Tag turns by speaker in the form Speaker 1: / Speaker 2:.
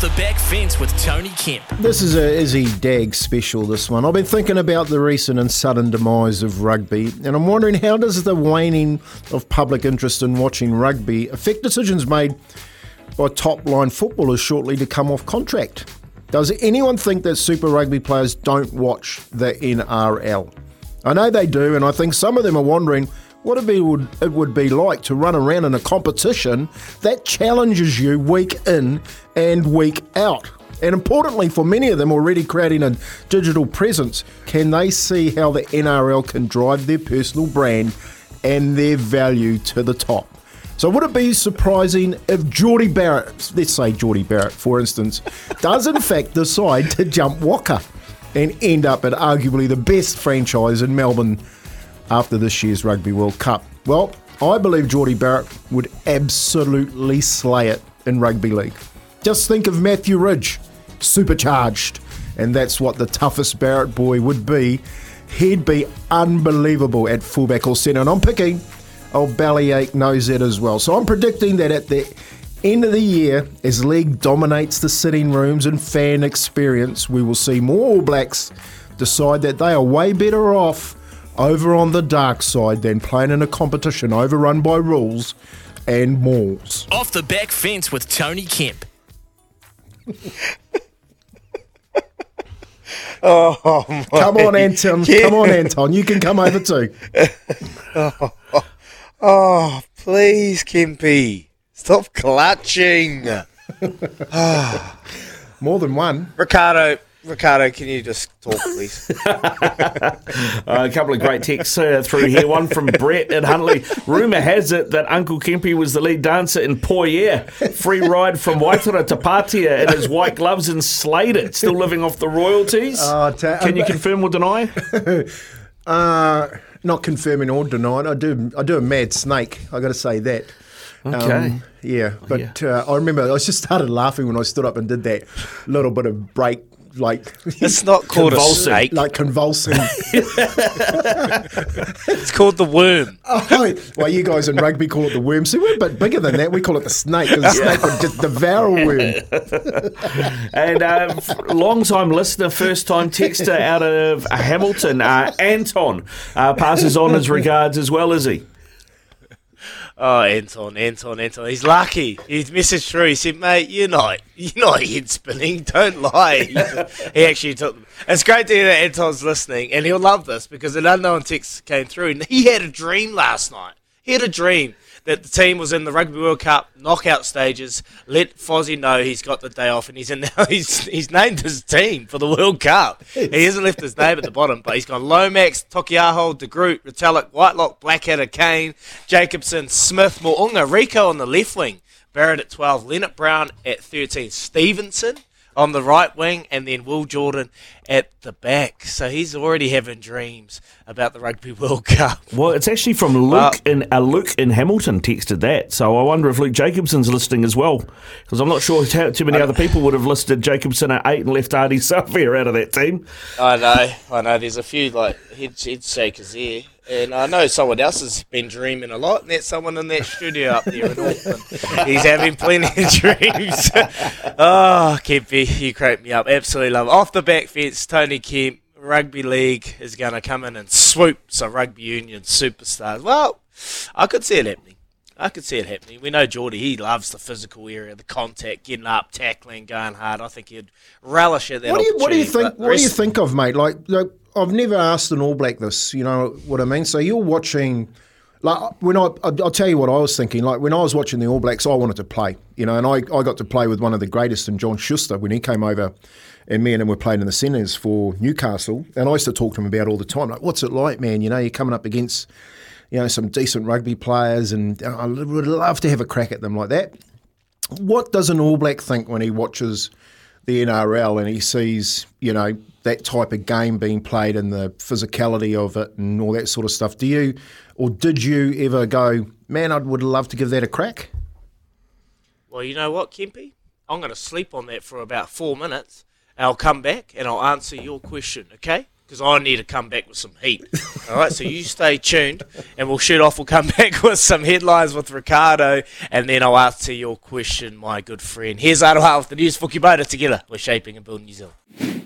Speaker 1: The back fence with Tony Kemp.
Speaker 2: This is a Izzy Dag special, this one. I've been thinking about the recent and sudden demise of rugby, and I'm wondering how does the waning of public interest in watching rugby affect decisions made by top line footballers shortly to come off contract? Does anyone think that Super Rugby players don't watch the NRL? I know they do, and I think some of them are wondering what it, would, it would be like to run around in a competition that challenges you week in and week out. And importantly, for many of them already creating a digital presence, can they see how the NRL can drive their personal brand and their value to the top? So, would it be surprising if Jordie Barrett, let's say Jordie Barrett, for instance, does in fact decide to jump Waka and end up at arguably the best franchise in Melbourne after this year's Rugby World Cup? Well, I believe Jordie Barrett would absolutely slay it in Rugby League. Just think of Matthew Ridge, supercharged, and that's what the toughest Barrett boy would be. He'd be unbelievable at fullback or centre, and I'm picking old Bellyache knows that as well. So I'm predicting that at the end of the year, as league dominates the sitting rooms and fan experience, we will see more All Blacks decide that they are way better off over on the dark side than playing in a competition overrun by rules and mauls.
Speaker 1: Off the back fence with Tony Kemp.
Speaker 3: Oh, my.
Speaker 2: Come on, Anton. Come on, Anton. You can come over too.
Speaker 3: Oh, please, Kempy. Stop clutching. Ah.
Speaker 2: More than one.
Speaker 3: Ricardo, Ricardo, can you just talk, please?
Speaker 4: Uh, a couple of great texts uh, through here. One from Brett at Huntly. Rumour has it that Uncle Kempy was the lead dancer in Poyer. Free ride from Waitara to Patea in his white gloves and slayed it. Still living off the royalties.
Speaker 2: Oh, ta-
Speaker 4: Can you confirm or deny?
Speaker 2: Uh, not confirming or denying. I do. I do a mad snake. I got to say that.
Speaker 4: Okay.
Speaker 2: yeah, but Uh, I remember I just started laughing when I stood up and did that little bit of break, like
Speaker 3: It's not called a snake.
Speaker 2: like convulsing.
Speaker 3: It's called the worm.
Speaker 2: oh, well, you guys in rugby call it the worm. See, we're a bit bigger than that. We call it the snake because the snake would just devour a worm.
Speaker 4: And uh, long time listener, first time texter out of Hamilton, uh, Anton, uh, passes on his regards as well, is he?
Speaker 3: Oh, Anton, Anton, Anton. He's lucky. He's messaged through. He said, mate, you're not, you're not head spinning. Don't lie. he actually took them. It's great to hear that Anton's listening, and he'll love this because an unknown text came through. And he had a dream last night. He had a dream that the team was in the Rugby World Cup knockout stages. Let Fozzie know he's got the day off, and he's in now. He's he's named his team for the World Cup. He hasn't left his name at the bottom, but he's gone Lomax, Taukei'aho, De Groot, Retallick, Whitelock, Blackadder, Cane, Jacobson, Smith, Mo'unga, Rieko on the left wing, Barrett at 12, Lienert-Brown at 13, Stevenson on the right wing, and then Will Jordan at the back. So he's already having dreams about the Rugby World Cup.
Speaker 4: Well, it's actually from Luke
Speaker 3: Well-
Speaker 4: in uh, Luke in Hamilton texted that. So I wonder if Luke Jacobson's listening as well, because I'm not sure how too many other people would have listed Jacobson at eight and left Ardie Savea out of that team.
Speaker 3: I know, I know. There's a few like head, head shakers there, and I know someone else has been dreaming a lot, and that's someone in that studio up there in Auckland. He's having plenty of dreams. oh, Kempy, you crack me up. Absolutely love. It. Off the back fence, Tony Kemp. Rugby league is going to come in and swoop some rugby union superstars. Well, I could see it happening. I could see it happening. We know Jordie, he loves the physical area, the contact, getting up, tackling, going hard. I think he'd relish at that
Speaker 2: What do you What do you think? What do you think of, mate? Like, like, I've never asked an All Black this. You know what I mean? So you're watching. Like when I, I'll tell you what I was thinking. Like when I was watching the All Blacks, I wanted to play, you know, and I, I got to play with one of the greatest, and John Schuster when he came over, and me and him were playing in the centres for Newcastle, and I used to talk to him about all the time. Like, what's it like, man? You know, you're coming up against, you know, some decent rugby players, and uh, I would love to have a crack at them like that. What does an All Black think when he watches the NRL and he sees, you know, that type of game being played and the physicality of it and all that sort of stuff? Do you, or did you ever go, man, I would love to give that a crack?
Speaker 3: Well, you know what, Kempy? I'm going to sleep on that for about four minutes, I'll come back and I'll answer your question, okay? because I need to come back with some heat. All right, so you stay tuned, and we'll shoot off. We'll come back with some headlines with Ricardo, and then I'll answer your question, my good friend. Here's Aroha with the news for Kubota together. We're shaping and building New Zealand.